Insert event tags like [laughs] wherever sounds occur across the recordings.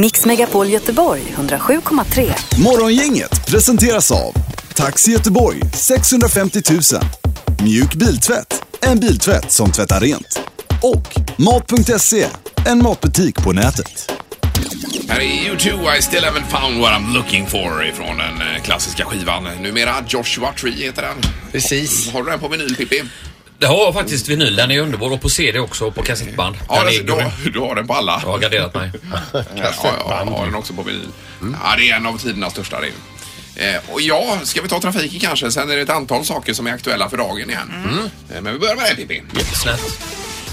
Mix Megapol Göteborg 107,3. Morgongänget presenteras av Taxi Göteborg 650 000 Mjuk biltvätt, en biltvätt som tvättar rent. Och Mat.se, en matbutik på nätet. Här är U2, I still haven't found what I'm looking for ifrån den eh, klassiska skivan. Numera Joshua Tree heter den. Precis. Har du den på vinyl Pippi? Det har jag faktiskt vinyl. Den är underbar och på CD också och på kassettband. Ja, Den är du, har- du har den på alla? Jag har garderat mig. [laughs] Ja, ja, ja, jag har den också på vinyl. Ja, det är en av tidernas största det. är. Eh, och ja, ska vi ta trafiken kanske? Sen är det ett antal saker som är aktuella för dagen igen. Eh, men vi börjar med dig Pippi. Snällt.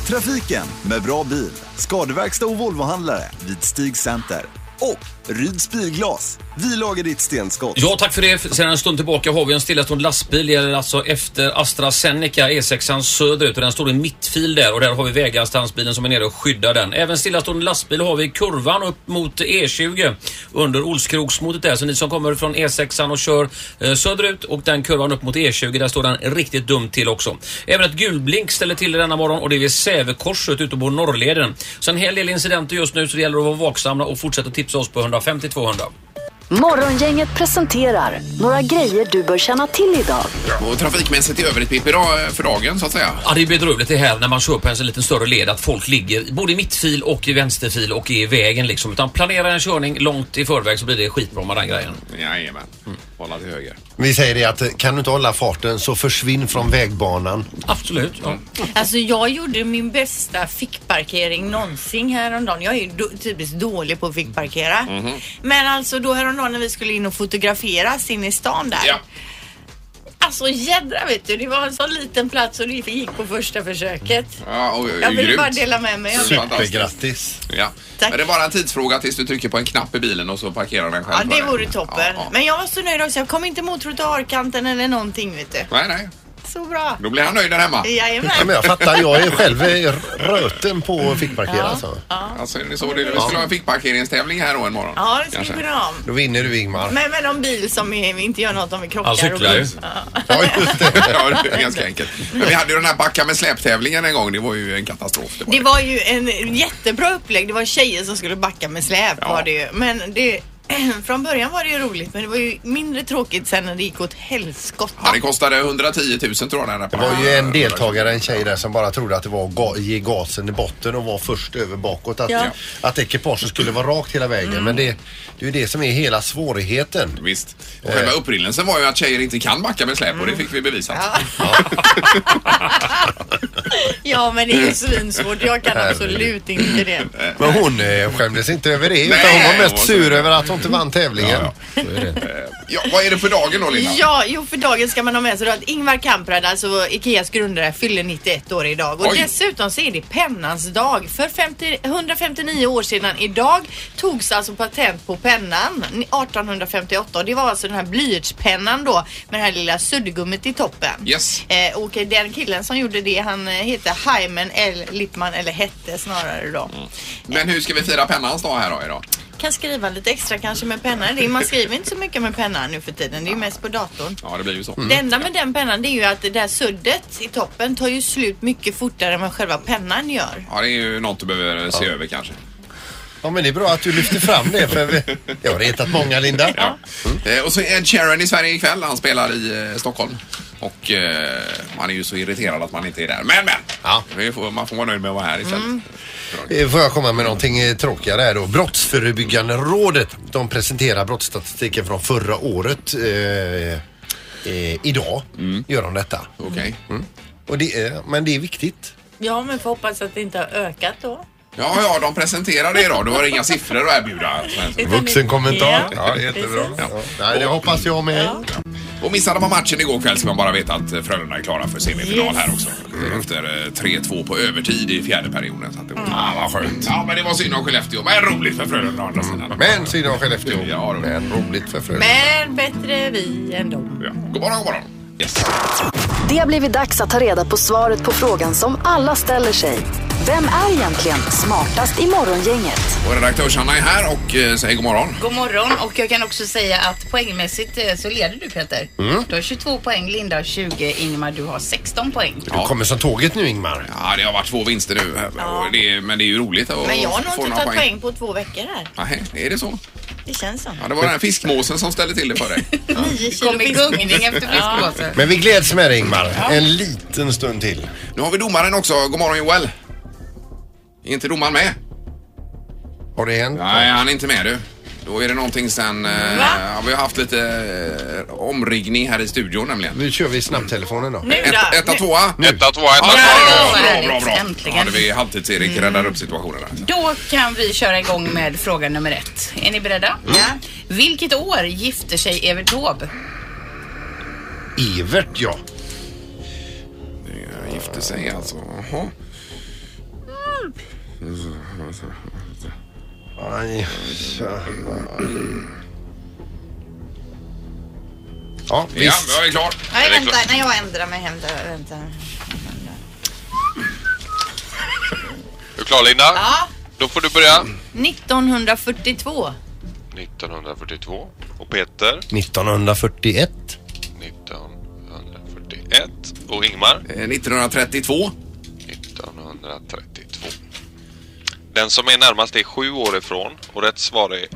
Trafiken med bra bil, skadeverkstad och Volvohandlare vid Stig Center. Och Ryds Bilglas, vi lagar ditt stenskott. Ja, tack för det. Sedan en stund tillbaka har vi en stillastående lastbil. Det gäller alltså efter AstraZeneca, E6 söderut och den står i mittfil där och där har vi vägarstansbilen som är nere och skyddar den. Även stillastående lastbil har vi i kurvan upp mot E20 under Olskroksmotet där. Så ni som kommer från E6 och kör eh, söderut och den kurvan upp mot E20, där står den riktigt dumt till också. Även ett gulblink ställer till det denna morgon och det är vid Sävekorset ute på Norrleden. Så en hel del incidenter just nu så det gäller att vara vaksamma och fortsätta tipsa oss på 150 200. Morgongänget presenterar några grejer du bör känna till idag. Och trafikmässigt i övrigt Pippi då, eh, för dagen så att säga. Ja, det är bedrövligt det här när man kör på en så liten större led att folk ligger både i mittfil och i vänsterfil och är i vägen liksom. Utan planera en körning långt i förväg så blir det skitbra med den grejen. Jajamän. Hålla till höger. Vi säger det att kan du inte hålla farten så försvinn från vägbanan. Absolut. Ja. Alltså jag gjorde min bästa fickparkering någonsin häromdagen. Jag är ju do- typiskt dålig på att fickparkera. Mhm. Men alltså då häromdagen när vi skulle in och fotograferas in i stan där. Ja. Alltså jädra vet du, det var en sån liten plats och det gick på första försöket. Ja, oj, oj, Jag ville grymt. bara dela med mig. Supergrattis. Ja. Tack. Men det är bara en tidsfråga tills du trycker på en knapp i bilen och så parkerar den själv Ja, det vore toppen. Ja, ja. Men jag var så nöjd också. Jag kom inte mot trottoarkanten eller någonting vet du. Nej, nej. Så bra. Då blir han nöjd där hemma. Jajamän. Ja, men jag fattar, jag är själv röten på att fickparkera Ja. alltså. Alltså, är det så det Vi skulle ha en fickparkeringstävling här då en morgon. Ja, det skulle vi kunna ha. Då vinner du Ingmar. Men med någon bil som är, inte gör något om vi krockar. Han cyklar ju. Ja. Ja, just det. ja, det är ganska enkelt. Men vi hade ju den här backa med släptävlingen en gång. Det var ju en katastrof. Det var ju en jättebra upplägg. Det var tjejer som skulle backa med släp Ja. var det ju. Men det, [clears throat] från början var det ju roligt men det var ju mindre tråkigt sen när det gick åt helskotta. Ja, det kostade 110 000 tror jag. Den här Det var ju en deltagare, en tjej där som bara trodde att det var att ga- ge gasen i botten och var först över bakåt. Att, Ja. att ekipaget skulle vara rakt hela vägen. Men det, det är ju det som är hela svårigheten. Visst. Och själva Eh. upprinnelsen var ju att tjejer inte kan backa med släp och det fick vi bevisat. [laughs] Ja men det är ju svinsvårt. Jag kan absolut inte det. Men hon eh, skämdes inte över det utan Nej, hon var mest sur över att hon inte vann tävlingen. Ja, Så är det. [laughs] Ja, vad är det för dagen då Linda? Ja, jo för dagen ska man ha med sig då att Ingvar Kamprad, alltså Ikeas grundare, fyller 91 år idag. Och Oj. dessutom så är det pennans dag. För 50, 159 år sedan idag togs alltså patent på pennan 1858. Och det var alltså den här blyertspennan då med det här lilla suddgummit i toppen. Yes. Eh, och den killen som gjorde det han heter Hyman L. Lippman, eller hette snarare då. Men hur ska vi fira pennans dag här då idag? Kan skriva lite extra kanske med pennan. Det är- Man skriver inte så mycket med pennan nu för tiden. Det är ju mest på datorn. Ja, det blir ju så. Det enda med den pennan det är ju att det där suddet i toppen tar ju slut mycket fortare än vad själva pennan gör. Ja, det är ju något du behöver se över kanske. Ja men det är bra att du lyfter fram det för vi, jag har retat många Linda. Ja. Eh, och så är Ed Sheeran i Sverige ikväll. Han spelar i eh, Stockholm. Och eh, man är ju så irriterad att man inte är där. Men, men! Ja. Vi får, man får vara nöjd med att vara här istället. Eh, Får jag komma med någonting eh, tråkigare här då. Brottsförebyggande rådet de presenterar brottsstatistiken från förra året. Eh, eh, idag gör de detta. Okej. Och det är, men det är viktigt. Ja, men får hoppas att det inte har ökat då. Ja, ja, de presenterar det idag. Du har inga siffror att erbjuda. Svensson. Vuxenkommentar. Ja, Ja, jättebra. precis. Ja. Nej, det hoppas jag med. Och missade man matchen igår kväll ska man bara veta att eh, Frölunda är klara för semifinal Yes. här också. Efter eh, 3-2 på övertid i fjärde perioden. Så att det var, ah, vad skönt. Ja, men det var synd om Skellefteå. Men roligt för Frölunda å andra sidan. Men synd om Skellefteå. Ja, då. Men roligt för Frölunda. Men bättre vi än dem. Ja. God morgon, god morgon. Yes. Det har blivit dags att ta reda på svaret på frågan som alla ställer sig. Vem är egentligen smartast i Morgongänget? Och redaktörs-Hanna är här och eh, säger god morgon. God morgon och jag kan också säga att poängmässigt eh, så leder du Peter. Du har 22 poäng, Linda har 20, Ingmar du har 16 poäng. Du kommer som tåget nu Ingmar. Ja, det har varit två vinster nu. Och det är, men det är ju roligt att Men jag har nog få inte några tagit poäng på två veckor här. Nej, är det så? Det känns som. Ja, det var den här fiskmåsen som ställde till det för dig. [laughs] Nio kilo Kom i fisk. gungning efter fiskmåsen. Men vi gläds med dig Ingmar. En liten stund till. Nu har vi domaren också. God morgon Joel. Är inte domaren med? Har det hänt? Nej, han är inte med du. Då är det någonting sen... Eh, ja, vi har haft lite eh, omriggning här i studion nämligen. Nu kör vi snabbtelefonen då. Nu Ett, då. etta, tvåa. Etta, tvåa, Ja, etta, bra, tvåa. bra, härligt. bra, bra. Äntligen. Ja, det vi halvtids-Erik räddar upp situationen där. Då kan vi köra igång med fråga nummer ett. Är ni beredda? Ja. Vilket år gifte sig Evert Taube? Evert ja. Jag gifte sig alltså. Jaha. Aj. Ja, Ja, visst. jag är klar. Nej, Är det vänta. klart? Nej, jag ändrar mig. Hämta, vänta. Är du klar Linda? Ja. Då får du börja. 1942. 1942. Och Peter? 1941. 1941. Och Ingmar? Eh, 1932. 1932. Den som är närmast är sju år ifrån och rätt svar är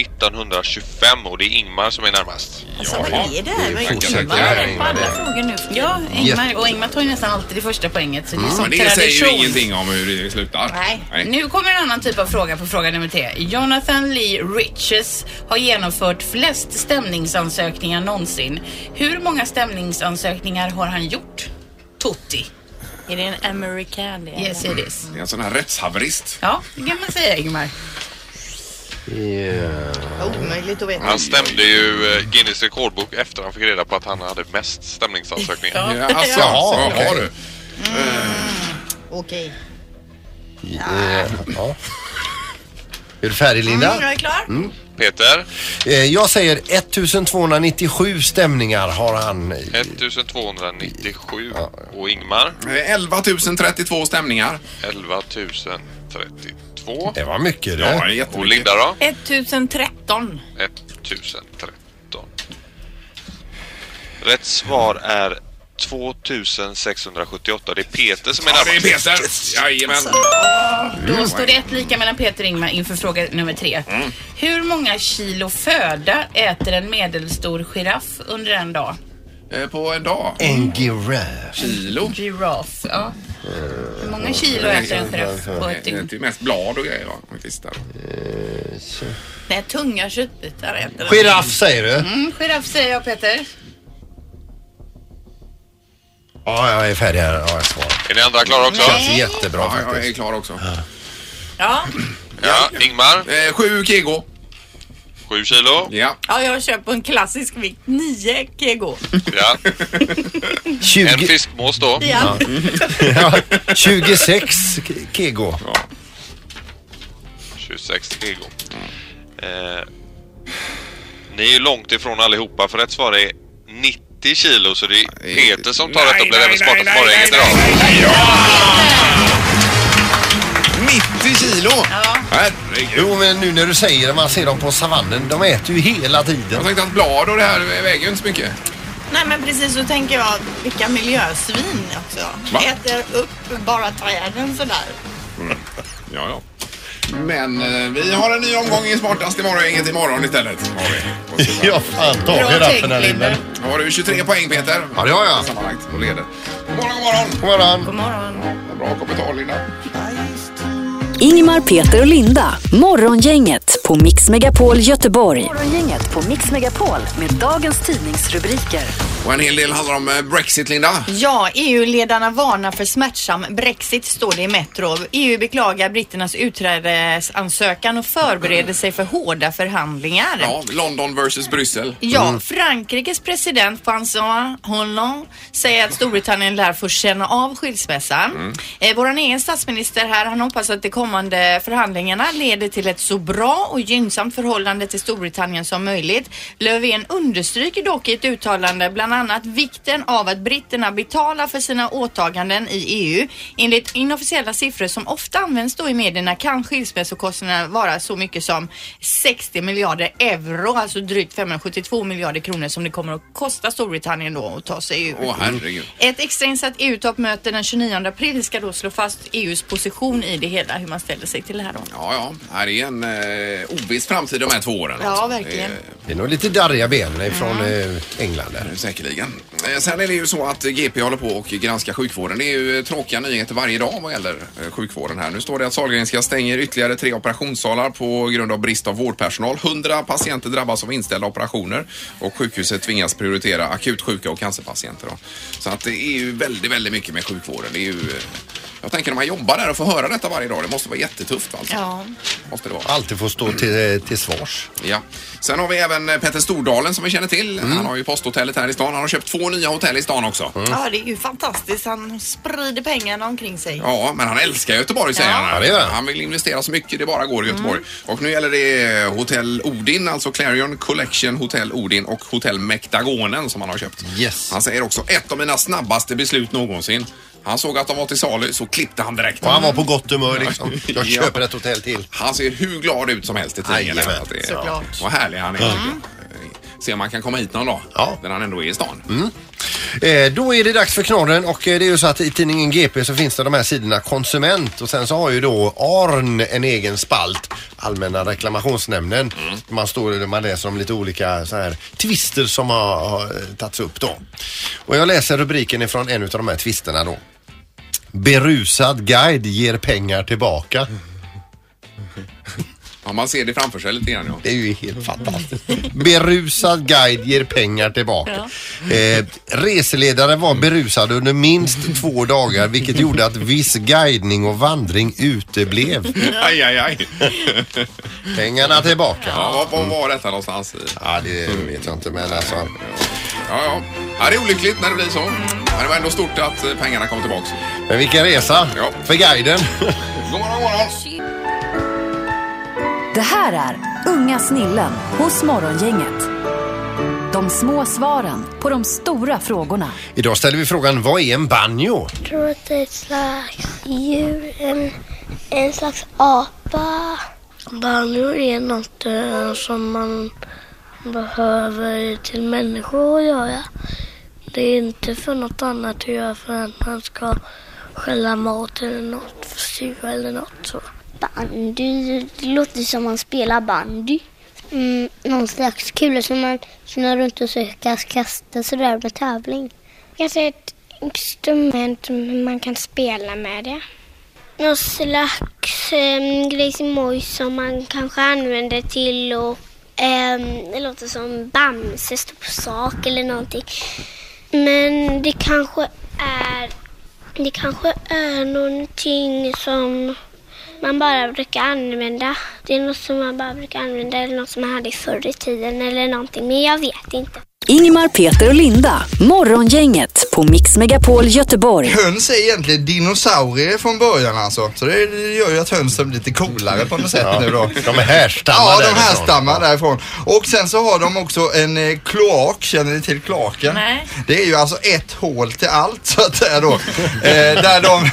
1925 och det är Ingmar som är närmast. Alltså, vad är det här? Tackar, Ingmar på alla frågor nu. Ja, Ingmar, och Ingmar tar ju nästan alltid det första poänget. Så det är Men det säger ju ingenting om hur det slutar. Nej. Nu kommer en annan typ av fråga på fråga nummer tre. Jonathan Lee Riches har genomfört flest stämningsansökningar någonsin. Hur många stämningsansökningar har han gjort? Tutti. Är det en american? det? Yes it is. Det är en sån här rättshaverist. Ja, det kan man säga Ingmar. Omöjligt att veta. Han stämde ju eh, Guinness rekordbok efter han fick reda på att han hade mest stämningsansökningar. Ja, alltså, Jaha, ja, okej. du. Okej. Ja. Är du färdig Linda? Mm, jag är klar. Peter? Eh, Jag säger 1297 stämningar har han. 1297 och Ingmar Eh, 11 032 stämningar. 11 032 Det var mycket Ja, det är det. och jättemycket. Linda då? 1013. 1013 Rätt svar är 2678. Det är Peter som är Ja, det är närmast. Peter. Jajamän. Då står det ett lika mellan Peter och Ingmar inför fråga nummer tre. Mm. Hur många kilo föda äter en medelstor giraff under en dag? Eh, På en dag. En giraff. Kilo. Giraff, ja. Hur många kilo äter en giraff på ett Det dygn? är mest blad och grejer va? Nej, tunga köttbitar äter. Giraff säger du? Mm, giraff säger jag Peter. Ja, jag är färdig här. Ja, jag svarar. Är ni andra klara också? Känns jättebra Ja, jag är faktiskt. klar också. Ja. Ja, Ingmar. Eh, Sju kego. 7 kilo. Ja. ja, jag kör på en klassisk vikt. 9 kg. Ja. En 20, fiskmås då. Ja. ja, 26 kego. 26 kilo. Eh, ni är ju långt ifrån allihopa för rätt svar är 90 kilo så det är Peter som tar rätt och blir även smartast morgongänget idag. ja! 90 kilo! Herregud. Jo, men nu när du säger det, man ser dem på savannen. De äter ju hela Jag tiden. tänkte att blad och det här väger ju inte så mycket. Nej, men precis så tänker jag. Vilka miljösvin också. Va? Äter upp bara träden sådär. Ja, ja. Men eh, vi har en ny omgång i Smartast imorgon, inget imorgon istället. Har vi. Och så- [laughs] Ja, fan ta Bra giraffen här tänkt, inne. Linda. Då har du 23 poäng Peter. Ja, det har jag. Sammanlagt och leder. God morgon, god morgon. God morgon. God morgon. Bra kommentar Linda. Ingmar, Peter och Linda. Morgongänget på Mix Megapol Göteborg. Morgongänget på Mix Megapol med dagens tidningsrubriker. Och en hel del handlar om eh, Brexit Linda. Ja, EU-ledarna varnar för smärtsam Brexit står det i Metro. EU beklagar britternas utträdesansökan och förbereder sig för hårda förhandlingar. Ja, London versus Bryssel. Ja, Frankrikes president François Hollande säger att Storbritannien lär få känna av skilsmässan. Eh, vår egen statsminister här, han hoppas att de kommande förhandlingarna leder till ett så bra och och gynnsamt förhållande till Storbritannien som möjligt. Löfven understryker dock i ett uttalande bland annat vikten av att britterna betalar för sina åtaganden i EU. Enligt inofficiella siffror som ofta används då i medierna kan skilsmässokostnaderna vara så mycket som 60 miljarder euro, alltså drygt 572 miljarder kronor som det kommer att kosta Storbritannien då att ta sig ur. Åh herregud. Ett extrainsatt EU-toppmöte den 29 april ska då slå fast EUs position i det hela, hur man ställer sig till det här då. Ja, ja. Här är en eh, oviss framtid de här två åren. Ja, alltså. verkligen. Det är nog lite darriga ben från eh, England där säkerligen. Eh, Sen är det ju så att GP håller på och granskar sjukvården. Det är ju eh, tråkiga nyheter varje dag vad gäller eh, sjukvården här. Nu står det att Sahlgrenska stänger ytterligare tre operationssalar på grund av brist av vårdpersonal. 100 patienter drabbas av inställda operationer och sjukhuset tvingas prioritera akut sjuka och cancerpatienter. Då. Så att det är ju väldigt, väldigt mycket med sjukvården. Det är ju, eh, jag tänker när man jobbar där och får höra detta varje dag, det måste vara jättetufft alltså. Ja. Måste det vara. Alltid får stå till, till svars. Ja. Sen har vi även eh, Petter Stordalen som vi känner till. Mm. Han har ju posthotellet här i stan. Han har köpt två nya hotell i stan också. ja, det är ju fantastiskt. Han sprider pengarna omkring sig. Ja, men han älskar Göteborg säger Ja. han. Ja, det gör han. han vill investera så mycket det bara går i Göteborg. Och nu gäller det Hotell Odin, alltså Clarion Collection Hotell Odin och Hotell Mektagonen som han har köpt. Yes. Han säger också ett av mina snabbaste beslut någonsin. Han såg att de var till salu så klippte han direkt. Och han var på gott humör liksom. [laughs] Jag Ja. köper ett hotell till. Han ser hur glad ut som helst i tidningen. Jajamän. Att det är- Såklart. Vad härlig han är. jag. Se om man kan komma hit någon dag. Ja. När han ändå är i stan. Eh, då är det dags för knorren och eh, det är ju så att i tidningen GP så finns det de här sidorna konsument och sen så har ju då ARN en egen spalt, Allmänna reklamationsnämnden. Man står man läser om lite olika så här tvister som har, har eh, tagits upp då. Och jag läser rubriken ifrån en av de här tvisterna då. Berusad guide ger pengar tillbaka. [laughs] Ja, man ser det framför sig lite grann. Ja. Det är ju helt fantastiskt. Berusad guide ger pengar tillbaka. Eh, reseledare var berusad under minst två dagar vilket gjorde att viss guidning och vandring uteblev. Aj, aj, aj. Pengarna tillbaka. Ja, var, var var detta någonstans? I? Ja, det vet jag inte men alltså. Ja, ja. ja, det är olyckligt när det blir så. Men det var ändå stort att eh, pengarna kom tillbaks. Men vilken resa Ja. för guiden. [laughs] God morgon, god morgon. Det här är Unga snillen hos Morgongänget. De små svaren på de stora frågorna. Idag ställer vi frågan vad är en banjo? Jag tror att det är ett slags djur, en, en slags apa. Banjo är något eh, som man behöver till människor att göra. Det är inte för något annat att göra för att man ska skälla mat eller något, för eller något så. Bandy, det låter som man spelar bandy. Mm, någon slags kula som man snurrar runt och så kasta sådär med tävling. Kanske ett instrument som man kan spela med det. Någon slags ehm, um, grejsimoj som man kanske använder till och ehm, det låter som Bamse, stor sak eller någonting. Men det kanske är det kanske är någonting som man bara brukar använda. Det är något som man bara brukar använda eller något som man hade förr i tiden eller någonting. Men jag vet inte. Ingmar, Peter och Linda. Morgongänget på Mix Megapol Göteborg. Höns är egentligen dinosaurier från början alltså. Så det gör ju att hönsen blir lite coolare på något sätt nu då. De är härstammar Ja, de därifrån. härstammar därifrån. Och sen så har de också en eh, kloak, känner ni till kloaken? Nej. Det är ju alltså ett hål till allt så att säga då. eh, där, de,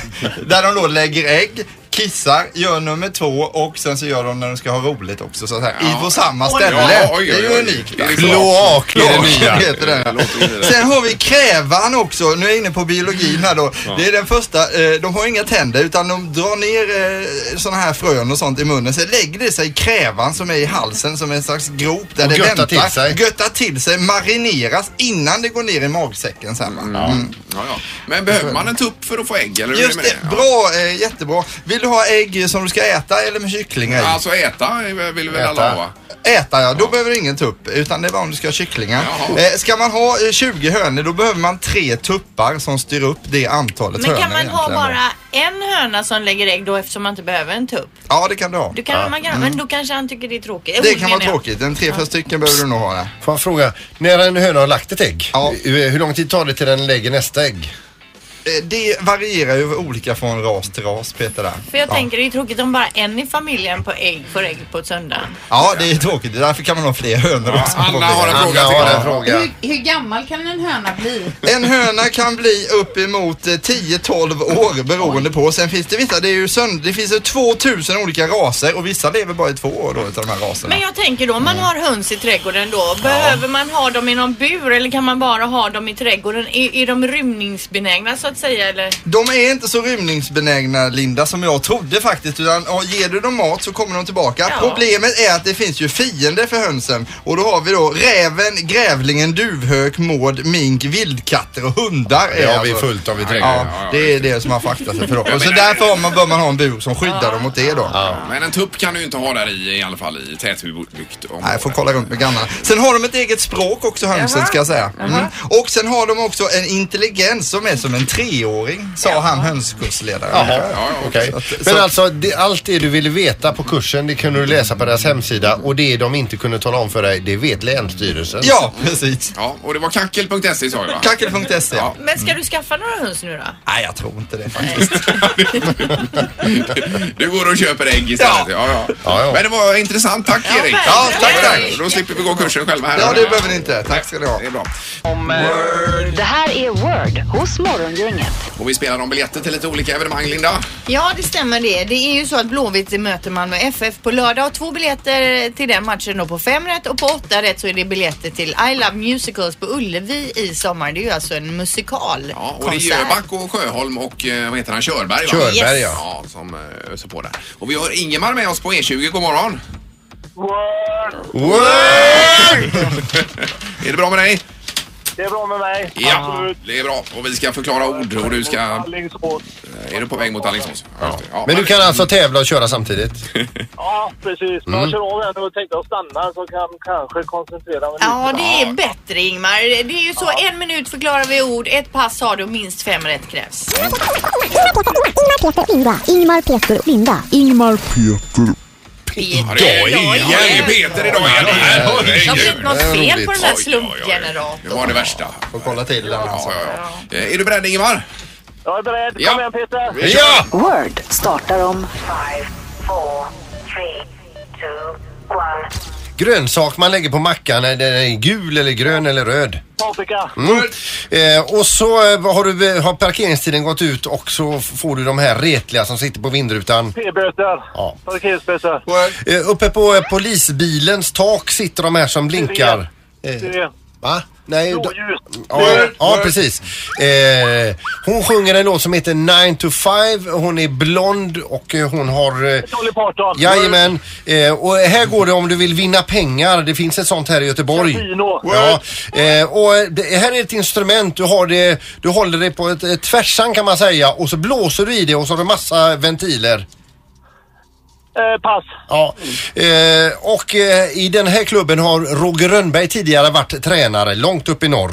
där de då lägger ägg, kissar, gör nummer två och sen så gör de när de ska ha roligt också så att säga, i på samma Oj, ställe. ja, oj, oj, det är ju oj. unikt. Är Kloak är det nya. heter [laughs] den. Sen har vi krävan också. Nu är jag inne på biologin här då. Det är den första. Eh, de har inga tänder utan de drar ner eh, sådana här frön och sånt i munnen. Sen lägger det sig i krävan som är i halsen som är en slags grop där Och det göttar väntar. till sig. Göttar till sig. Marineras innan det går ner i magsäcken sen va. Mm. Ja, ja. Men behöver man en tupp för att få ägg? Eller Just det, bra, eh, jättebra. Vill du ha ägg som du ska äta eller med kycklingar i? Ja. Alltså äta vill väl alla Äta. ha? va? Äta ja, då behöver du ingen tupp utan det är bara om du ska ha kycklingar. Jaha. Eh, ska man ha eh, 20 hönor då behöver man tre tuppar som styr upp det antalet Men hönor kan man ha då. bara en höna som lägger ägg då eftersom man inte behöver en tupp? Ja det kan du ha. Du kan, man kan, Men då kanske han tycker det är tråkigt. Det Oh, kan vara tråkigt. En tre, fyra stycken behöver du nog ha där. Får jag fråga, när en höna har lagt ett ägg, Ja. hur hur lång tid tar det till den lägger nästa ägg? Eh, det varierar ju olika från ras till ras Peter där. För jag ja. tänker det är tråkigt om bara en i familjen på ägg får ägg på söndagen. Ja, det är tråkigt. Därför kan man ha fler hönor också. Anna har en fråga har till. en fråga. Hur, hur gammal kan en höna bli? En höna kan bli uppemot eh, 10-12 år beroende på. Sen finns det vissa, det är ju sönd- det finns ju 2000 olika raser och vissa lever bara i två år då utav de här raserna. Men jag tänker då, om man har höns i trädgården då, behöver man ha dem i någon bur eller kan man bara ha dem i trädgården? Är, är de rymningsbenägna så att säga eller? De är inte så rymningsbenägna Linda som jag trodde faktiskt utan ja, ger du dem mat så kommer de tillbaka. Ja. Problemet är att det finns ju fiender för hönsen och då har vi då räven, grävlingen, duvhök, mård, mink, vildkatter och hundar. Det är har vi fullt av i trädgården. Ja, det är det som har faktat sig för dem. Och så därför har man, bör man ha en bur som skyddar dem mot det då. Men en tupp kan du ju inte ha där i, i alla fall i tätbebyggt område. Nej, jag får kolla runt med grannarna. Sen har de ett eget språk också hönsen ska jag säga. Mm. Och sen har de också en intelligens som är som en treåring, sa han hönskursledaren. Jaha, ja. Så att- Men så- alltså, det, allt det du ville veta på kursen, det kunde du läsa på deras hemsida och det de inte kunde tala om för dig, det vet Länsstyrelsen. Ja, precis. Ja, och det var kackel.se sa jag va? Kackel.se. Ja. Men ska du skaffa några höns nu då? Nej, jag tror inte det faktiskt. [laughs] Du går och köper ägg istället. Ja. Ja, ja. Ja, ja. Men det var intressant. Tack Ja, Erik. Ja, tack, tack. Då slipper vi gå kursen själva här. Ja, det behöver ni inte. Tack ska ni ha. Det är bra. Det här är Word hos Morgongänget. Och vi spelar om biljetter till lite olika evenemang, Linda. Ja, det stämmer det. Det är ju så att Blåvitt möter Malmö FF på lördag och två biljetter till den matchen då på fem rätt och på åtta rätt så är det biljetter till I Love Musicals på Ullevi i sommar. Det är ju alltså en musikal Ja, och det är Jöback och Sjöholm och eh, vad heter han, Körberg va? Körberg, Yes. ja. Ja, som eh, öser på där. Och vi har Ingemar med oss på E20. God morgon. [laughs] Är det bra med dig? Det är bra med mig. Ja, Absolut. det är bra. Och vi ska förklara ord och du ska... Alingsås. Är du på väg mot Alingsås? Ja. Ja, Men du kan alltså tävla och köra samtidigt? [laughs] Ja, precis. Men jag kör av här nu och tänkte att stanna så kan kanske koncentrera mig Ja, lite. det är bättre Ingmar. Det är ju så, en minut förklarar vi ord, ett pass har du och minst fem rätt krävs. Ingmar, Peter, Linda. Ingmar, Peter, Linda. Ingmar, Peter. Ja, det är, Idag igen. ja, det är Peter idag igen. Det har Herregud. blivit något fel på den där slumpgeneratorn. Det var det värsta. Får kolla till den alltså. ja, ja. Är du beredd Ingemar? Jag är beredd. Kom Ja. igen Peter. Ja! Word startar om Grönsak man lägger på mackan, är den gul eller grön eller röd? Paprika. Mm. Eh, och så eh, har, du, har parkeringstiden gått ut och så får du de här retliga som sitter på vindrutan. P-böter. Ja. Parkeringsböter. Eh, uppe på eh, polisbilens tak sitter de här som blinkar. Eh, va? Nej, då, ja, ja, precis. Eh, hon sjunger en låt som heter 9 to 5. Hon är blond och eh, hon har... Eh, Dolly Parton. Jajamän. Eh, och här går det om du vill vinna pengar. Det finns ett sånt här i Göteborg. Casino. Ja, eh, och det här är ett instrument. Du, har det, du håller det på ett, ett tvärsan kan man säga och så blåser du i det och så har du massa ventiler. Eh, pass. Ja, eh, och eh, i den här klubben har Roger Rönnberg tidigare varit tränare långt upp i norr.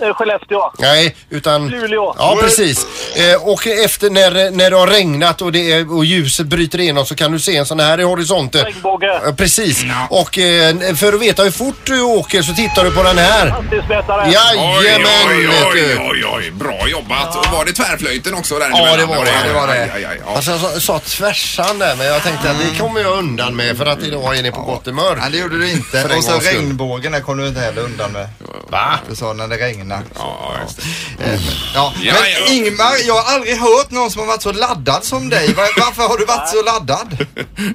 Eh, Skellefteå. Nej, utan... Luleå. Ja, precis. Eh, och efter när, när det har regnat och, det är, och ljuset bryter igenom så kan du se en sån här i horisonten. Regnbåge. Ja, precis. Och eh, för att veta hur fort du åker så tittar du på den här. Hastighetsmätare. Jajamän, oj, vet oj, du. oj, oj, bra jobbat. Och var det tvärflöjten också där Ja, emellan? det var det. det var det. Aj, aj, aj, ja. Alltså jag sa, sa tvärsan där men jag tänkte att det kommer jag undan med för att idag är ni på gott humör. Nej, det gjorde du För inte. en Och så gångs skull. regnbågen där kom du inte heller undan med. Va? Du sa när det regnar. Ja, just det. Eh, Ja. Ja, Men ja. Ingmar, jag har aldrig hört någon som har varit så laddad som dig. Var, varför har du varit så laddad?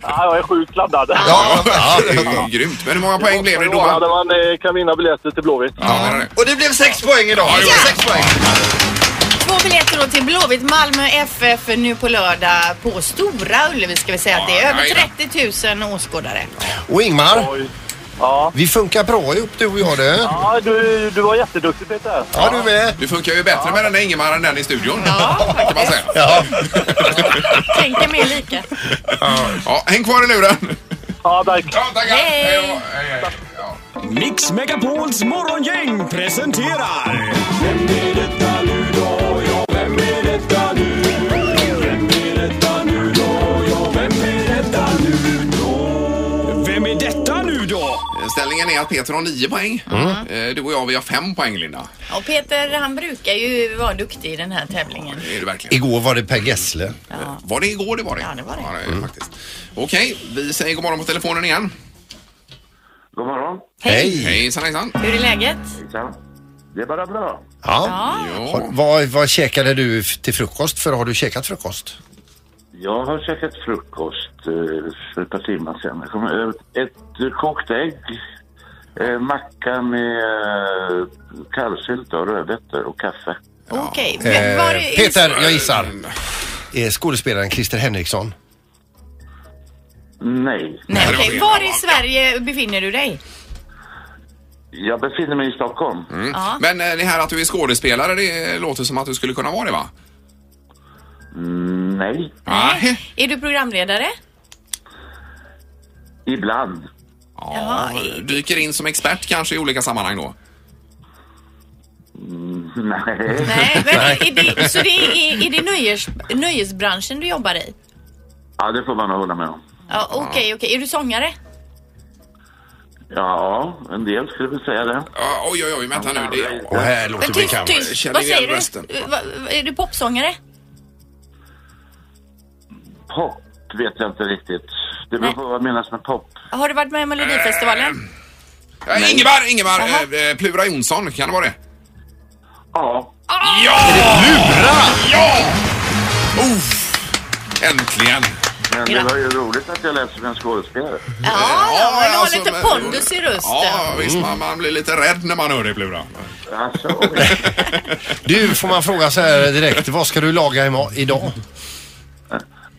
Ja, jag är sjukt laddad. Ja, Ja, det är ju grymt. Men hur många poäng blev det Då hade man eh, kan vinna biljetter till Blåvitt. Ja, det är det. Och det blev sex poäng idag. Ja, det. Sex poäng. Två biljetter då till Blåvitt Malmö FF nu på lördag på Stora Ullevi ska vi säga att det är över jajamän. 30 000 åskådare. Och Ingmar, Oj. Ja. vi funkar bra ihop du och jag du. Ja, du, du var jätteduktig Peter. Ja, du med. Du funkar ju bättre med den där Ingemar än den i studion. Ja, [laughs] kan man säga. Ja. Tänker mer lika. Ja, häng kvar i luren. Ja, tack. Ja, tackar. Hej. Hej då. Hej, hej. Ja. Mix Megapols morgongäng presenterar... Vem är detta nu då? Ställningen är att Peter har 9 poäng. Mm. Eh, Du och jag vi har 5 poäng Linda. Och Peter han brukar ju vara duktig i den här tävlingen. Det är det verkligen. Igår var det Per Gessle. Var det igår det var det? Ja, det var det. Ja, det är faktiskt. Okej, vi säger god morgon på telefonen igen. God morgon. Hej! Hejsan hejsan. Hur är läget? Hejsan. Det är bara bra. Ja. Ja. Har, vad, vad käkade du f- till frukost? För har du käkat frukost? Jag har käkat frukost eh, för ett par timmar sedan. Jag kom, eh, ett kokt ägg, eh, macka med eh, kallsylta och rödbetor och kaffe. Okej. Eh, Men var är- Peter, jag gissar. Är skådespelaren Christer Henriksson? Nej. Nej, okej. Var i Sverige befinner du dig? Jag befinner mig i Stockholm. Ja. Men eh, det här att du är skådespelare, det låter som att du skulle kunna vara det va? Mm, nej. Nej. Är du programledare? Ibland. Jaha. Dyker in som expert kanske i olika sammanhang då? Mm, nej. Nej, men är det, så det är, är det nöjes, nöjesbranschen du jobbar i? Ja, det får man nog hålla med om. Ja, Okej, okej. Är du sångare? Ja, en del skulle väl säga det. Ja, oj, oj, oj, vänta nu. Det, Och här låter Men vi tyst, kan. tyst. Känner Vad igen säger rösten. du? Va, va- är du popsångare? Vet jag inte riktigt. Det beror på vad menas med pop. Har du varit med i Melodifestivalen? Ja, Ingemar, Ingemar, eh, eh, Plura Jonsson, kan det vara det? Ja. Ja! Plura! Ja! Uff, äntligen. Men det var ju roligt att jag lät som en skådespelare. Ja, ja, men du har alltså, lite men- pondus i rösten. Ja, visst, man, man blir lite rädd när man hör dig Plura. Alltså, [laughs] Du, får man fråga så här direkt. Vad ska du laga ima- idag?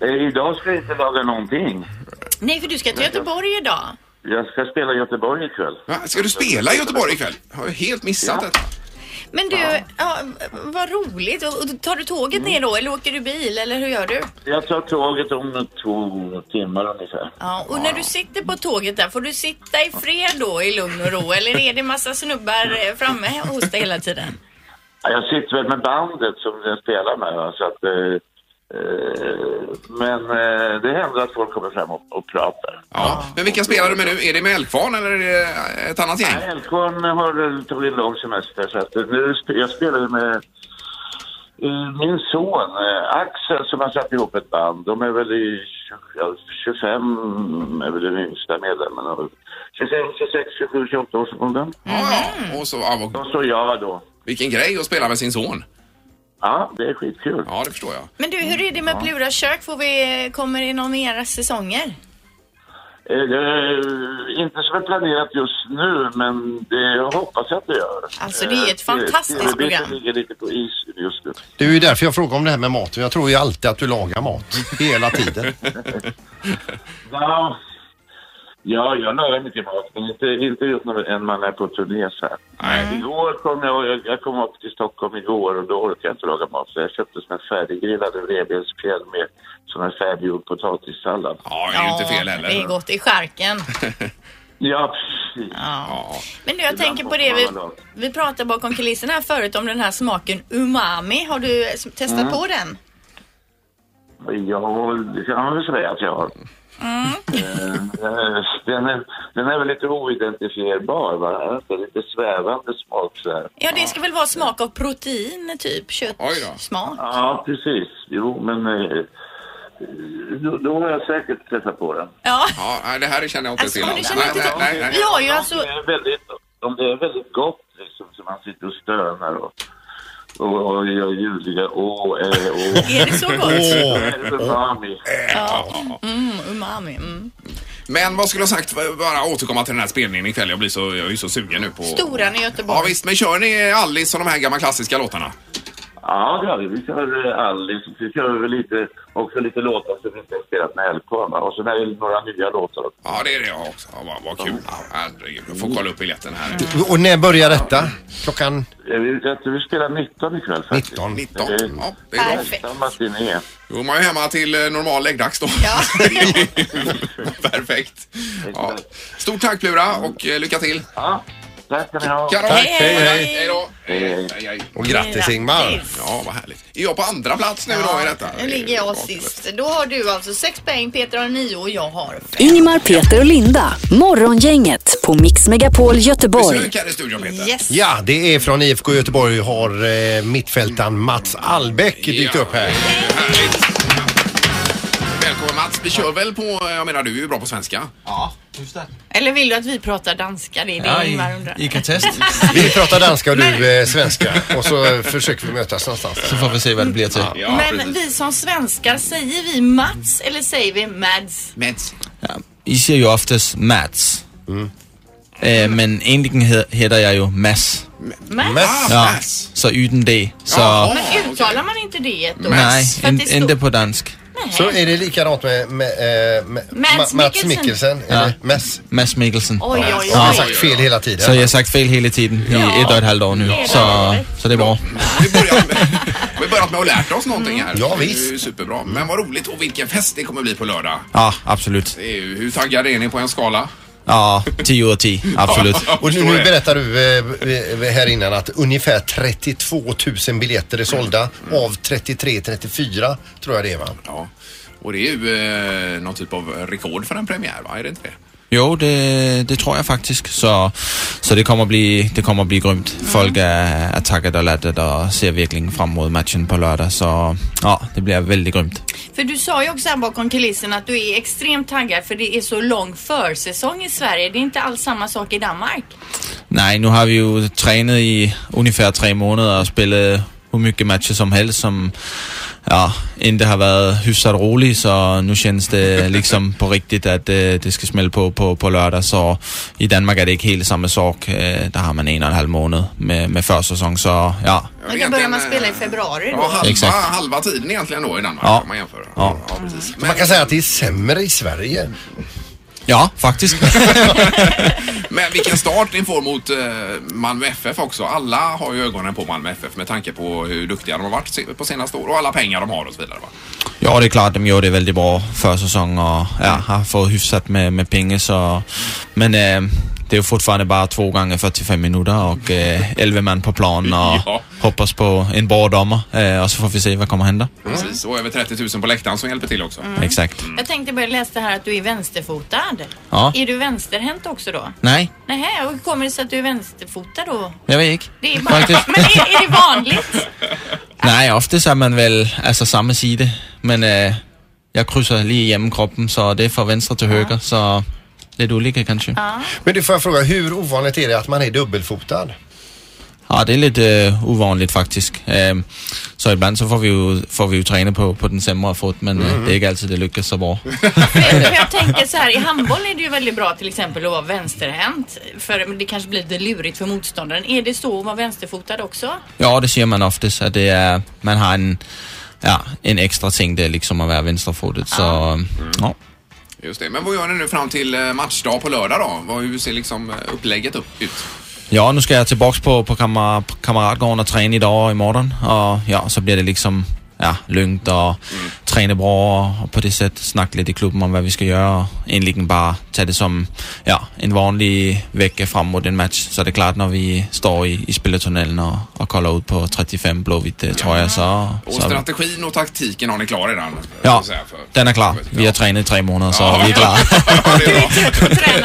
Eh, idag ska jag inte laga någonting. Nej, för du ska till Göteborg idag. Jag ska spela i Göteborg ikväll. Va, Ska du spela i Göteborg ikväll? Jag har ju helt missat detta. Men du, ja. vad roligt. Och, tar du tåget ner då eller åker du bil eller hur gör du? Jag tar tåget om två timmar ungefär. Ja, och när du sitter på tåget där, får du sitta i fred då i lugn och ro eller är det massa snubbar eh, framme hos dig hela tiden? Ja, Jag sitter väl med bandet som jag spelar med. Va? Så att, eh, men eh, det händer att folk kommer fram och, och pratar. Ja. Men vilka spelar du med nu? Är det med Eldkvarn eller är det ett annat gäng? Nej, Älvkvarn har eh, tagit lång semester så att eh, nu jag spelar med eh, min son eh, Axel som har satt ihop ett band. De är väl i tjo- ja, 25 är väl den yngsta medlemmen. Och 25, 26, 27, 28 års åldern. Ja, ja. Och så, ja, vad- Och så jag då. vilken grej att spela med sin son. Ja, det är skitkul. Ja, det förstår jag. Men du, hur är det med Plura kök? Får vi, kommer det någon mera säsonger? Eh, det är inte som är planerat just nu, men det hoppas jag att det gör. Alltså, det är ett Eh, fantastiskt program. ligger lite på is just nu. Det är ju därför jag frågar om det här med mat. Jag tror ju alltid att du lagar mat. Hela tiden. [laughs] Ja, ja jag lagar mycket mat, men inte, inte just när man är på turné så här. Nej. Igår kom jag, jag, jag kom upp till Stockholm igår och då orkade jag inte laga mat. Så jag köpte såna färdiggrillade revbenspjäll med sån här färdiggjord potatissallad. Ja, det är ju inte fel heller. det är gott i skärken. [laughs] Ja, precis. Ja. Men du, jag tänker på det, vi, vi pratade bakom kulisserna här förut om den här smaken umami. Har du testat Mm. på den? Ja, det kan man väl säga att jag har. Mm. Den, är, den är väl lite oidentifierbar, va? Det är lite svävande smak så här. Ja, det ska väl vara smak av protein, typ köttsmak. Ja, precis. Jo, men eh, då, då har jag säkert träffat på den. Ja. Ja, det här känner jag inte Alltså, till Nej, till- nej, nej, nej. Vi har ju Om alltså... det är väldigt, om det är väldigt gott liksom, så man sitter och stönar och, och, och gör ljudliga åh, eh, åh. [laughs] Är det så gott? Åh. Umami. Ja. Mm, umami. Mm. Men vad skulle jag sagt, bara återkomma till den här spelningen ikväll. Jag blir så, jag är ju så sugen nu på... Storan i Göteborg. Ja visst, men kör ni Alice och de här gamla klassiska låtarna? Ja, det gör vi. Vi kör eh, Alice. Vi kör väl lite, också lite låtar som vi inte har spelat med LK. va? Och sen är det några nya låtar också. Ja, det är det jag också. Ja, vad, vad kul. Herregud, jag får kolla upp biljetten här. Och när börjar detta? Klockan? Vi, jag tror vi spelar 19 ikväll faktiskt. 19. 19. Det är, Ja, det är. Perfekt. Då är man ju hemma till eh, normal läggdags då. Ja. [laughs] Perfekt. Ja. Stort tack Plura och eh, lycka till. Ja, Tack ska ni ha. Kanon. Tack, hej, hej. Hej då. Hej, hej. Hej, hej. Och grattis Ingmar. Ja, vad härligt. Är jag på andra plats nu då i detta? Nu ligger jag sist. Då har du alltså sex poäng, Peter har nio och jag har fem. Ingemar, Peter och Linda. Morgongänget på Mix Megapol Göteborg. Besök här i studion Peter. Yes. Ja, det är från IFK Göteborg har eh, mittfältaren Mats Albeck dykt Ja. upp här. Härligt. Mats. Vi kör väl på, jag menar du är ju bra på svenska. Ja, just det. Eller vill du att vi pratar danska? Det är det Ja, Ingmar I, undrar. I kan testa. [laughs] Vi pratar danska och du eh, svenska och så eh, försöker vi mötas någonstans. Så får vi se vad det blir till. Ja, Men precis. vi som svenskar, säger vi Mats eller säger vi Mads? Mats. Ja, I säger ju oftast Mats. Eh, men egentligen he- heter jag ju Mads. Mads? Mats. Ja, Mads. så utan D. Så Jaha. Men uttalar man inte det då? nej, För att in, det står- inte på dansk. Så är det likadant med, med, eh, med Mads Ma- Mats Mikkelsen. Ja. Mess. Mads Mikkelsen. Oj, oj, oj. Jag har sagt fel hela tiden. Så jag har sagt fel hela tiden i Ja. ett och ett halvt år nu. Så, så det är bra. Vi börjat med, vi har börjat med att lärt oss någonting här. Ja, Det är visst. ju superbra. Men vad roligt och vilken fest det kommer bli på lördag. Ja, absolut. Det är ju, hur taggade är ni på en skala? Ja, 10 av 10. Absolut. [laughs] Och nu, nu berättar du eh, här innan att ungefär 32 000 biljetter är sålda av 33-34 tror jag det är va? Ja. Och det är ju eh, någon typ av rekord för en premiär, va? Är det inte det? Jo, det, det tror jag faktiskt. Så, så det kommer bli, det kommer bli grymt. Folk är, är taggade och laddade och ser verkligen fram emot matchen på lördag. Så ja, det blir väldigt grymt. För du sa ju också här bakom kulissen att du är extremt taggad för det är så lång försäsong i Sverige. Det är inte alls samma sak i Danmark. Nej, nu har vi ju tränat i ungefär tre månader och spelat hur mycket matcher som helst som ja, inte har varit hyfsat rolig så nu känns det liksom på riktigt att eh, det ska smälla på, på på lördag så i Danmark är det inte helt samma sak. Eh, där har man en och en halv månad med, med försäsong så ja. Ja, Men då börjar man spela i februari då. Ja, halva, Exakt. halva tiden egentligen då i Danmark Ja. om man jämför. Ja. precis. Man kan säga att det är sämre i Sverige. Ja, faktiskt. [laughs] Men vilken start ni får mot eh, Malmö FF också. Alla har ju ögonen på Malmö FF med tanke på hur duktiga de har varit se- på senaste år och alla pengar de har och så vidare. Va? Ja, det är klart, de gjorde det väldigt bra försäsong och ja, har fått hyfsat med, med pengar så... Men eh, det är fortfarande bara två gånger 45 minuter och eh, 11 man på plan [laughs] och Ja. hoppas på en bra domare eh, och så får vi se vad kommer hända. Precis, och över 30 000 på läktaren som hjälper till också. Exakt. Jag tänkte bara läsa här att du är vänsterfotad. Ja. Är du vänsterhänt också då? Nej, Nej, och hur kommer det sig att du är vänsterfotad då? jag vet. Det är [laughs] bara... Men är, är det vanligt? [laughs] Nej, oftast är man väl alltså samma sida. Men eh, jag kryssar lige igenom kroppen så det är från vänster till höger så lite olika kanske. Ja. Men du får jag fråga, hur ovanligt är det att man är dubbelfotad? Ja, det är lite uh, ovanligt faktiskt. Ehm, så ibland så får vi ju, får vi ju träna på, på den sämre fot men eh, det är inte alltid det lyckas så bra. Jag tänker så här, i handboll är det ju väldigt bra till exempel att vara vänsterhänt. För det kanske blir lite lurigt för motståndaren. Är det så att vara vänsterfotad också? Ja, det ser man oftast att det är, man har en, ja, en extra ting det är liksom att vara vänsterfotad. Så ja. Just det. Men vad gör ni nu fram till eh, matchdag på lördag då? Vad, hur ser liksom eh, upplägget upp, ut? Ja, nu ska jag tillbaka på, på kamar, på Kamratgården och träna idag och imorgon. Och ja, så blir det liksom ja, lugnt och träna bra och på det sättet snacka lite i klubben om vad vi ska göra. Egentligen bara ta det som ja, en vanlig vecka fram mot en match. Så det är klart när vi står i, i spelartunneln och, och kollar ut på 35 blåvitt eh, tröjor så... Och så strategin och taktiken har ni klar redan? Ja, säga, för- den är klar. Vi har tränat i tre månader så Ja. vi är klara. [laughs]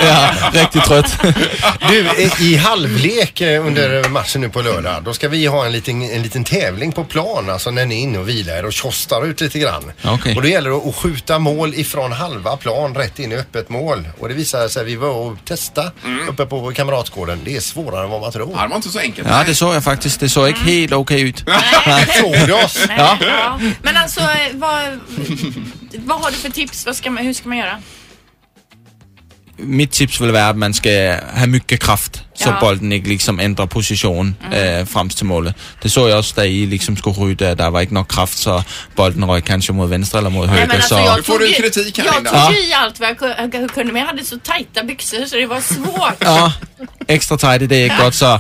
Ja, är ja, riktigt trött. [laughs] Du, i halvlek eh, under matchen nu på lördag, då ska vi ha en liten, en liten tävling på plan, alltså när ni är inne och vilar och tjostar ut lite grann. Okej. Och då gäller det att skjuta mål ifrån halva plan rätt in i öppet mål. Och det visade sig, vi var och testa uppe på Kamratgården, det är svårare än vad man tror. Ja, det var inte så enkelt. Ja, det såg jag faktiskt. Det såg inte helt okej ut. [laughs] Såg du oss? Ja. Ja. Men alltså, eh, vad, vad har du för tips? Vad ska man, hur ska man göra? Mitt tips vill vara att man ska ha mycket kraft så Ja. bollen inte liksom ändrar position äh, fram till målet. Det såg jag också där I liksom skulle skjuta, där var inte nog kraft så bollen rök kanske mot vänster eller mot höger. alltså, så... jag får tog du kritik här, Jag tog Ja. i allt vad jag ku- jag kunde men jag hade så tajta byxor så det var svårt. Ja, extra tight, det är inte gott så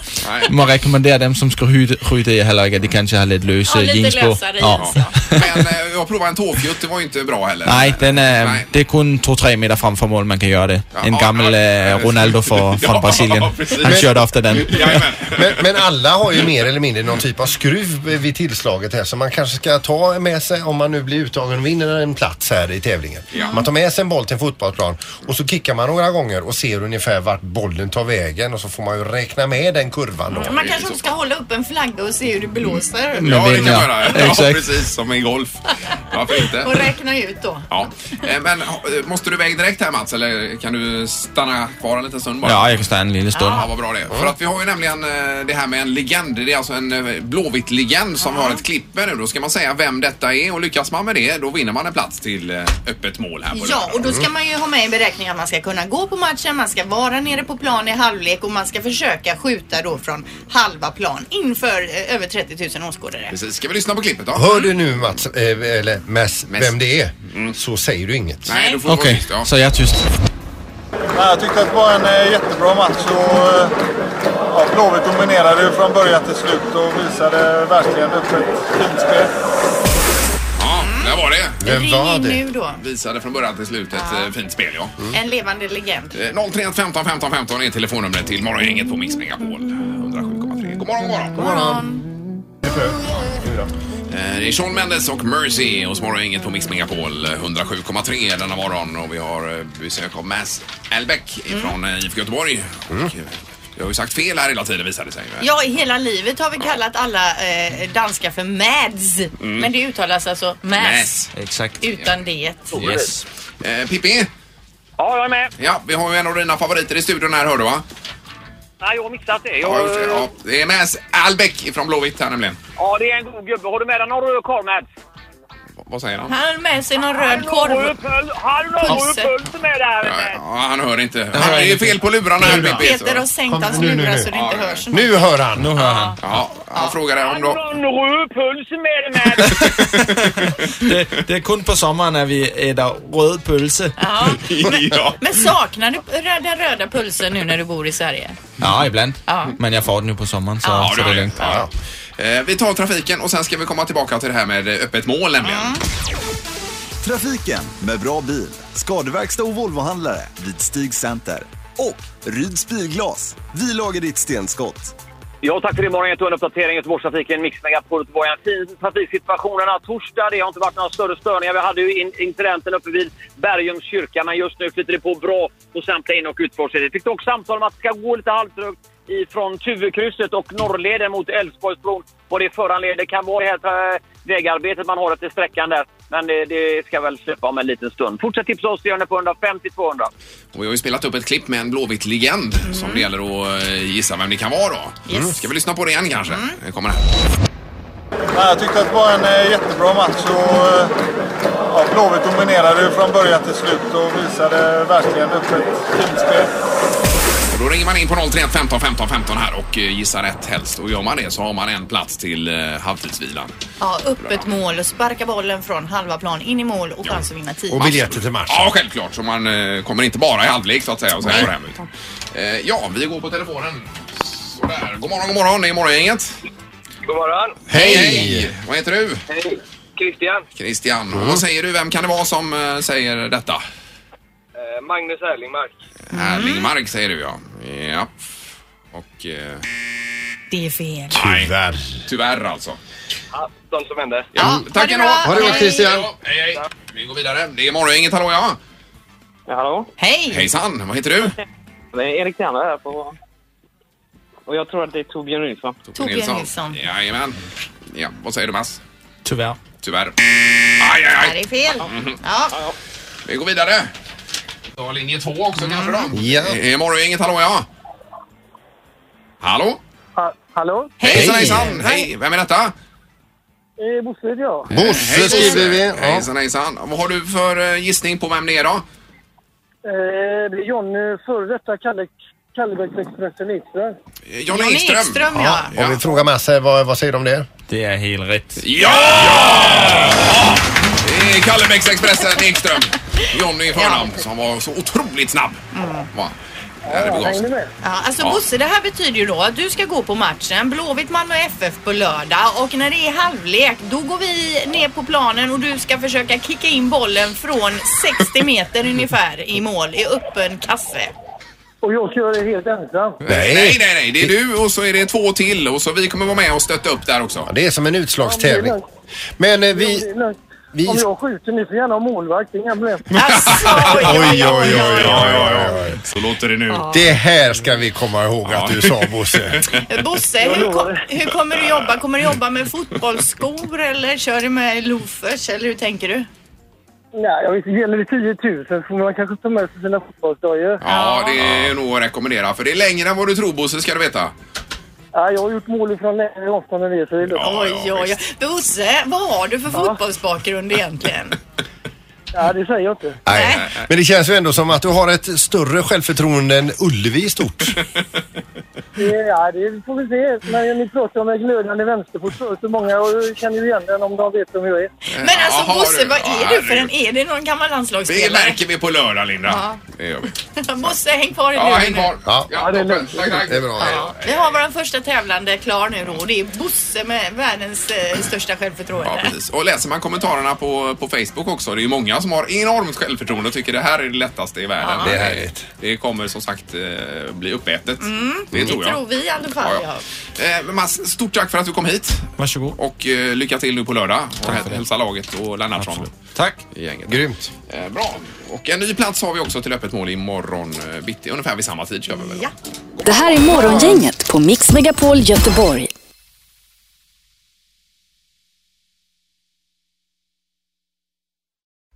man rekommenderar dem som ska ryda i halvlek att de kanske har lite lösa Ja, jeans på. lösare jeans, Men eh, jag provade en tåfjutt, det var inte bra heller. Nej, den är, det är kun 2-3 meter framför mål man kan göra det. En gammal eh, Ronaldo [laughs] från Brasilien. [laughs] Han Men- körde ofta den. Men, men alla har ju mer eller mindre någon typ av skruv vid tillslaget här som man kanske ska ta med sig om man nu blir uttagen och vinner en plats här i tävlingen. Man tar med sig en boll till en fotbollsplan och så kickar man några gånger och ser ungefär vart bollen tar vägen och så får man ju räkna med den kurvan då. Man kanske ska hålla upp en flagga och se hur det blåser. Ja, det kan man göra. Ja, Exakt. precis som i golf. Varför inte? Och räkna ut då. Ja. Eh, Men ha- måste du iväg direkt här Mats eller kan du stanna kvar en liten stund bara? Ja, jag kan stanna en liten stund. Ja, vad bra det är. För att vi har ju nämligen eh, det här med en legend. Det är alltså en eh, Blåvitt-legend som har ett klipp med nu. Då ska man säga vem detta är och lyckas man med det då vinner man en plats till eh, öppet mål här på Ja, lördag. och då ska man ju ha med i beräkningen att man ska kunna gå på matchen, man ska vara nere på plan i halvlek och man ska försöka skjuta då från halva plan inför eh, över 30 000 åskådare. Precis. Ska vi lyssna på klippet då? Hör du nu Mats, eh, eller Mess, vem det är så säger du inget. Nej, du får vara Okej, tyst. Ja. så jag är tyst. Nej, jag tyckte att det var en eh, jättebra match och eh, ja, Blåvitt dominerade ju från början till slut och visade verkligen upp ett fint spel. Ja, där var det. Vem var in det? nu då. Visade från början till slut ett Ja. eh, fint spel, ja. En levande legend. Eh, 031 15 15 15 är telefonnumret till Morgongänget på Mix Megapol. 107,3. God morgon, god morgon. God morgon. Eh, Det är Sean Mendes och Mercy hos Morgongänget på Mix Megapol. eh, 107,3 denna morgon och vi har eh, besök av Mass Albeck från mm. IFK Göteborg. Och, eh, jag har ju sagt fel här hela tiden visade det sig. Ja, i hela livet har vi kallat alla eh, danskar för Mads. Mm. Men det uttalas alltså. Mass. Exakt. Utan det. Yes. Eh, Pippi? Ja, jag är med. Ja, vi har ju en av dina favoriter i studion här hör du va? Nej, jag har missat det. Ja, Jag, just det. Ja, det är Mass Albeck från Blåvitt här nämligen. ja, det är en god gubbe. Har du med dig någon röd korv, Mads? Vad säger han? Han har med sig någon röd korv. någon pöl- Har du någon Pulse. röd pulse med där? Ja, han hör inte. Han, det är fel på lurarna här Pippi. så- Peter har sänkt hans nu, nu, lurar nu. så det inte hörs. Nu hör han. Nu hör han. Ja, han frågade om du... röd pulse med dig? [laughs] Det, det är kun på sommaren när vi äter röd pölse. Ja. [laughs] ja. Men saknar du rö- den röda pulsen nu när du bor i Sverige? Ja, ibland. Ja. Men jag får den nu på sommaren så, Ja, så det det är är lugnt. Ja. Eh, Vi tar trafiken och sen ska vi komma tillbaka till det här med öppet mål nämligen. Trafiken med bra bil, skadeverkstad och Volvohandlare vid Stig Center. Och Ryds Bilglas, vi lagar ditt stenskott. Ja, tack för det. Morgon, en uppdatering. Göteborgstrafiken, Mix Megapol Göteborg. En fin trafiksituation denna torsdag. Det har inte varit några större störningar. Vi hade ju in incidenten uppe vid Bergums kyrka, men just nu flyter det på bra på samtliga in och utfartsleder. Fick dock samtal om att det ska gå lite halvtrögt ifrån Tuvekrysset och norrleden mot Älvsborgsbron. Vad det föranleder kan vara det här eh, vägarbetet man har efter sträckan där. Men det, det ska väl släppa om en liten stund. Fortsätt tipsa oss, det gör ni på 150-200. Och vi har ju spelat upp ett klipp med en blåvitt legend som det gäller att eh, gissa vem det kan vara då. Yes. Ska vi lyssna på det igen kanske? Det kommer här. Nej, jag tyckte att det var en eh, jättebra match och ja, Blåvitt dominerade från början till slut och visade verkligen upp ett fint spel. Och då ringer man in på 031 15 15 15 här och eh, gissar rätt helst. Och gör man det så har man en plats till eh, halvtidsvilan. Ja, öppet mål och sparka bollen från halva plan in i mål och chans att vinna tid. Och biljetter till matchen. Ja, självklart. Så man eh, kommer inte bara i halvlek så att säga och sen går hem. Utan. Eh, ja, vi går på telefonen. Sådär. God morgon, god morgon. Det är Morgongänget. God morgon. Hej, hej! Vad heter du? Hej. Christian. Christian. Och Vad säger du? Vem kan det vara som eh, säger detta? Eh, Magnus Erlingmark. Erlingmark säger du ja. Ja. Och... Eh, Det är fel. Tyvärr. tyvärr alltså. Ja, de som hände. Ja, tack det ändå. Ha det gott Hej. Christian. Ja, hej, hej. Vi går vidare. Det är Morgongänget, hallå ja. Ja, hallå? Hej! Hejsan, vad heter du? Det är Erik Tjärnberg här på... Och jag tror att det är Torbjörn Nilsson. Torbjörn Nilsson. Jajamän. Ja, vad säger du Mats? Tyvärr. Tyvärr. Aj, aj, aj. det är fel. Ja. Vi går vidare. Har linje två också kanske då. Ja. Det är Morgongänget, hallå ja. Hallå? Ha, hallå? Hejsan, hejsan. Hej, vem är detta? Eh, Bosse heter jag. Bosse skriver vi. Ja. Hejsan, hejsan. Vad har du för eh, gissning på vem det är då? Eh, det är Johnny, före detta Kalle, Kallebäcksexpressen Ekström. Eh, Johnny Ekström. Ekström, ja. Och vi frågar Masse, vad, vad säger de om det? Det är helt rätt. Ja! Det är Kallebäcksexpressen Ekström. [laughs] Johnny i förnamn som var så otroligt snabb. Va? Där är på gas. Ja, alltså Ja. Bosse, det här betyder ju då att du ska gå på matchen Blåvitt Malmö FF på lördag och när det är halvlek då går vi ner på planen och du ska försöka kicka in bollen från 60 meter ungefär i mål i öppen kasse. Och jag ska göra det helt ensam. Nej, nej, nej. Det är du och så är det två till och så vi kommer vara med och stötta upp där också. Det är som en utslagstävling. Men eh, vi... vi... Om jag skjuter, ni får gärna ha målvakt. Inga problem. Oj, oj, oj, oj, oj, oj. Så låter det nu. Det här ska vi komma ihåg att du sa Bosse. Bosse, hur, kom, hur kommer du jobba? Kommer du jobba med fotbollsskor eller kör du med loafers eller hur tänker du? Nej, jag vet inte. Gäller det 10 000 så får man kanske ta med sig sina fotbollsdojor. Ja, det är nog att rekommendera. För det är längre än vad du tror Bosse, ska du veta. Ja, jag har gjort mål från längre avstånd än det så det är lugnt. Oj, oj, oj. Bosse, vad har du för fotbollsbakgrund egentligen? [laughs] Ja, det säger jag inte. Nej. Men det känns ju ändå som att du har ett större självförtroende än Ullevi i stort. [laughs] Det, ja, det får vi se. Men ni pratar om en glödande vänsterfot förut och många känner ju igen den om de vet vem jag är. Men alltså Jaha, Bosse, du. vad Ja, är du för en? herregud. Är det någon gammal Det landslagsspelare? märker vi på lördag, Linda. Ja. Det gör vi. [laughs] Bosse, häng kvar i Ja, luren häng nu. kvar. Ja, Ja, det är lugnt. Tack, tack. Det är bra. Ja, vi har vår första tävlande klar nu då och det är Bosse med världens eh, största självförtroende. Ja, precis. Och läser man kommentarerna på, på Facebook också, det är ju många som har enormt självförtroende och tycker det här är det lättaste i världen. Ja. Det är härligt. Det kommer som sagt eh, bli uppätet. Mm, det tror jag. tror vi i alla fall. Ja, Ja. Eh, Mats, stort tack för att du kom hit. Varsågod. Och eh, lycka till nu på lördag. Och hälsa laget och Lennartsson. Tack. Gänget. Grymt. Eh, bra. Och en ny plats har vi också till öppet mål imorgon eh, bitti. Ungefär vid samma tid kör vi väl? Ja. Det här är Morgongänget på Mix Megapol Göteborg.